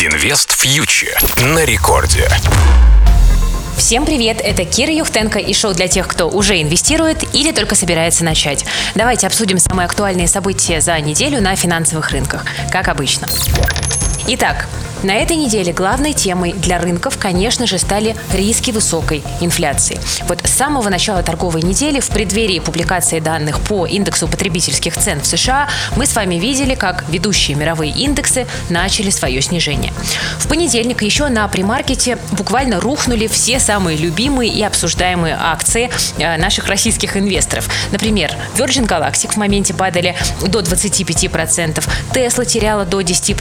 Инвест фьючер на рекорде. Всем привет, это Кира Юхтенко и шоу для тех, кто уже инвестирует или только собирается начать. Давайте обсудим самые актуальные события за неделю на финансовых рынках, как обычно. Итак, на этой неделе главной темой для рынков, конечно же, стали риски высокой инфляции. Вот с самого начала торговой недели, в преддверии публикации данных по индексу потребительских цен в США, мы с вами видели, как ведущие мировые индексы начали свое снижение. В понедельник еще на примаркете буквально рухнули все самые любимые и обсуждаемые акции э, наших российских инвесторов. Например, Virgin Galactic в моменте падали до 25%, Tesla теряла до 10%,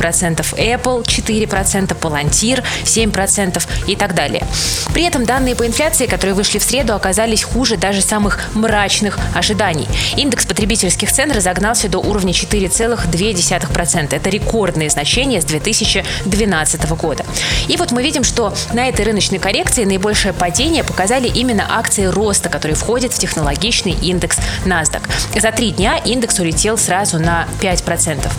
Apple 4%, 4%, Палантир 7% и так далее. При этом данные по инфляции, которые вышли в среду, оказались хуже даже самых мрачных ожиданий. Индекс потребительских цен разогнался до уровня 4,2%. Это рекордные значения с 2012 года. И вот мы видим, что на этой рыночной коррекции наибольшее падение показали именно акции роста, которые входят в технологичный индекс NASDAQ. За три дня индекс улетел сразу на 5%.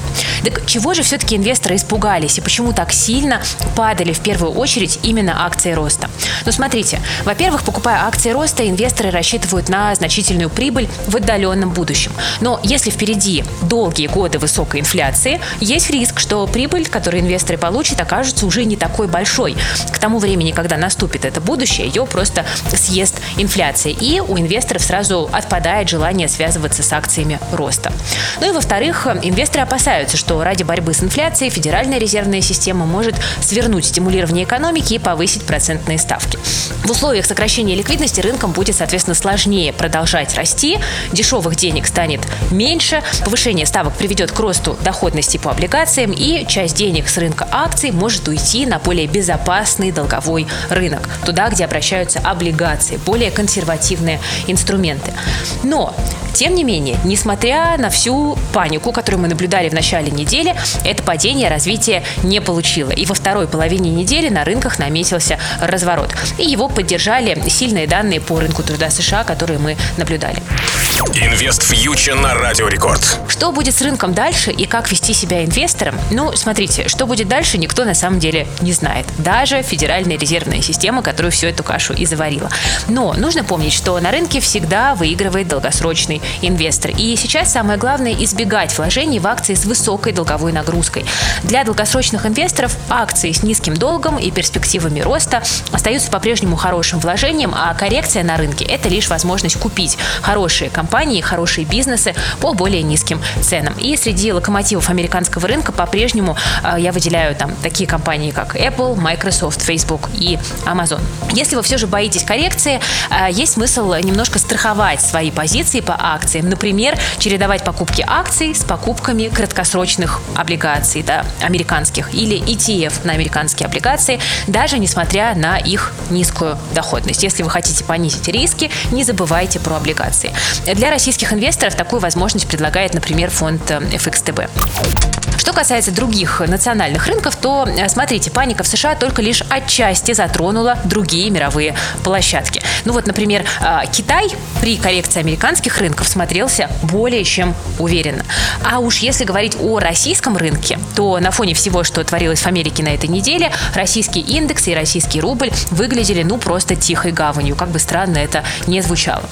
Так чего же все-таки инвесторы испугались и почему так сильно падали в первую очередь именно акции роста. Ну, смотрите, во-первых, покупая акции роста, инвесторы рассчитывают на значительную прибыль в отдаленном будущем. Но если впереди долгие годы высокой инфляции, есть риск, что прибыль, которую инвесторы получат, окажется уже не такой большой. К тому времени, когда наступит это будущее, ее просто съест инфляция. И у инвесторов сразу отпадает желание связываться с акциями роста. Ну и во-вторых, инвесторы опасаются, что ради борьбы с инфляцией Федеральная резервная система может свернуть стимулирование экономики и повысить процентные ставки. В условиях сокращения ликвидности рынкам будет, соответственно, сложнее продолжать расти, дешевых денег станет меньше, повышение ставок приведет к росту доходности по облигациям, и часть денег с рынка акций может уйти на более безопасный долговой рынок, туда, где обращаются облигации, более консервативные инструменты. Но тем не менее, несмотря на всю панику, которую мы наблюдали в начале недели, это падение развития не получило. И во второй половине недели на рынках наметился разворот. И его поддержали сильные данные по рынку труда США, которые мы наблюдали. Инвест фьючер на Радио Рекорд. Что будет с рынком дальше и как вести себя инвестором? Ну, смотрите, что будет дальше, никто на самом деле не знает. Даже Федеральная резервная система, которая всю эту кашу и заварила. Но нужно помнить, что на рынке всегда выигрывает долгосрочный инвестор. И сейчас самое главное избегать вложений в акции с высокой долговой нагрузкой. Для долгосрочных инвесторов акции с низким долгом и перспективами роста остаются по-прежнему хорошим вложением, а коррекция на рынке – это лишь возможность купить хорошие компании, хорошие бизнесы по более низким ценам. И среди локомотивов американского рынка по-прежнему э, я выделяю там такие компании, как Apple, Microsoft, Facebook и Amazon. Если вы все же боитесь коррекции, э, есть смысл немножко страховать свои позиции по акциям. Например, чередовать покупки акций с покупками краткосрочных облигаций, да, американских, или ETF на американские облигации, даже несмотря на их низкую доходность. Если вы хотите понизить риски, не забывайте про облигации. Для российских инвесторов такую возможность предлагает, например, фонд э, FXTB. Что касается других национальных рынков, то, э, смотрите, паника в США только лишь отчасти затронула другие мировые площадки. Ну вот, например, э, Китай при коррекции американских рынков смотрелся более чем уверенно. А уж если говорить о российском рынке, то на фоне всего, что творилось в Америке на этой неделе, российский индекс и российский рубль выглядели ну просто тихой гаванью, как бы странно это не звучало.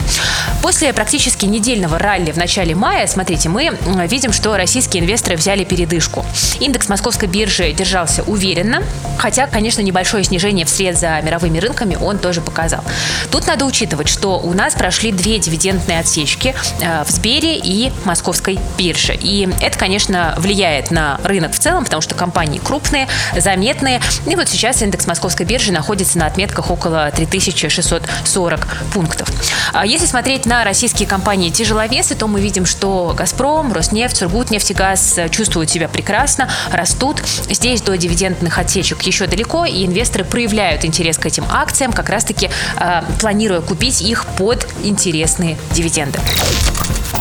После практически недельного ралли в начале мая, смотрите, мы видим, что российские инвесторы взяли передышку. Индекс московской биржи держался уверенно, хотя, конечно, небольшое снижение вслед за мировыми рынками он тоже показал. Тут надо учитывать, что у нас прошли две дивидендные отсечки э, в Сбере и московской бирже. И это, конечно, влияет на рынок в целом, потому что компании крупные, заметные. И вот сейчас индекс московской биржи находится на отметках около 3640 пунктов. А если смотреть на российские компании-тяжеловесы, то мы видим, что «Газпром», «Роснефть», «Сургутнефтегаз» чувствуют себя прекрасно, растут. Здесь до дивидендных отсечек еще далеко, и инвесторы проявляют интерес к этим акциям, как раз-таки э, планируя купить их под интересные дивиденды.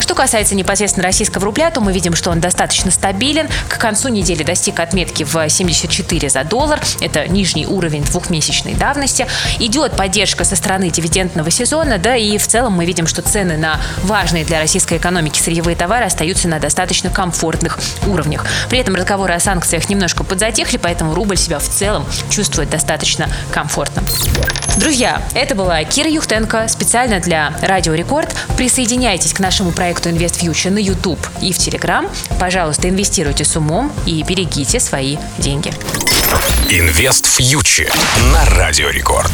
Что касается непосредственно российского рубля, то мы видим, что он достаточно стабилен. К концу недели достиг отметки в 74 за доллар. Это нижний уровень двухмесячной давности. Идет поддержка со стороны дивидендного сезона, да и в целом мы видим, что цены на важные для российской экономики сырьевые товары остаются на достаточно комфортных уровнях. При этом разговоры о санкциях немножко подзатихли, поэтому рубль себя в целом чувствует достаточно комфортно. Друзья, это была Кира Юхтенко специально для Радио Рекорд. Присоединяйтесь к нашему проекту Invest Future на YouTube и в Telegram. Пожалуйста, инвестируйте с умом и берегите свои деньги. Инвест фьючер на Радио Рекорд.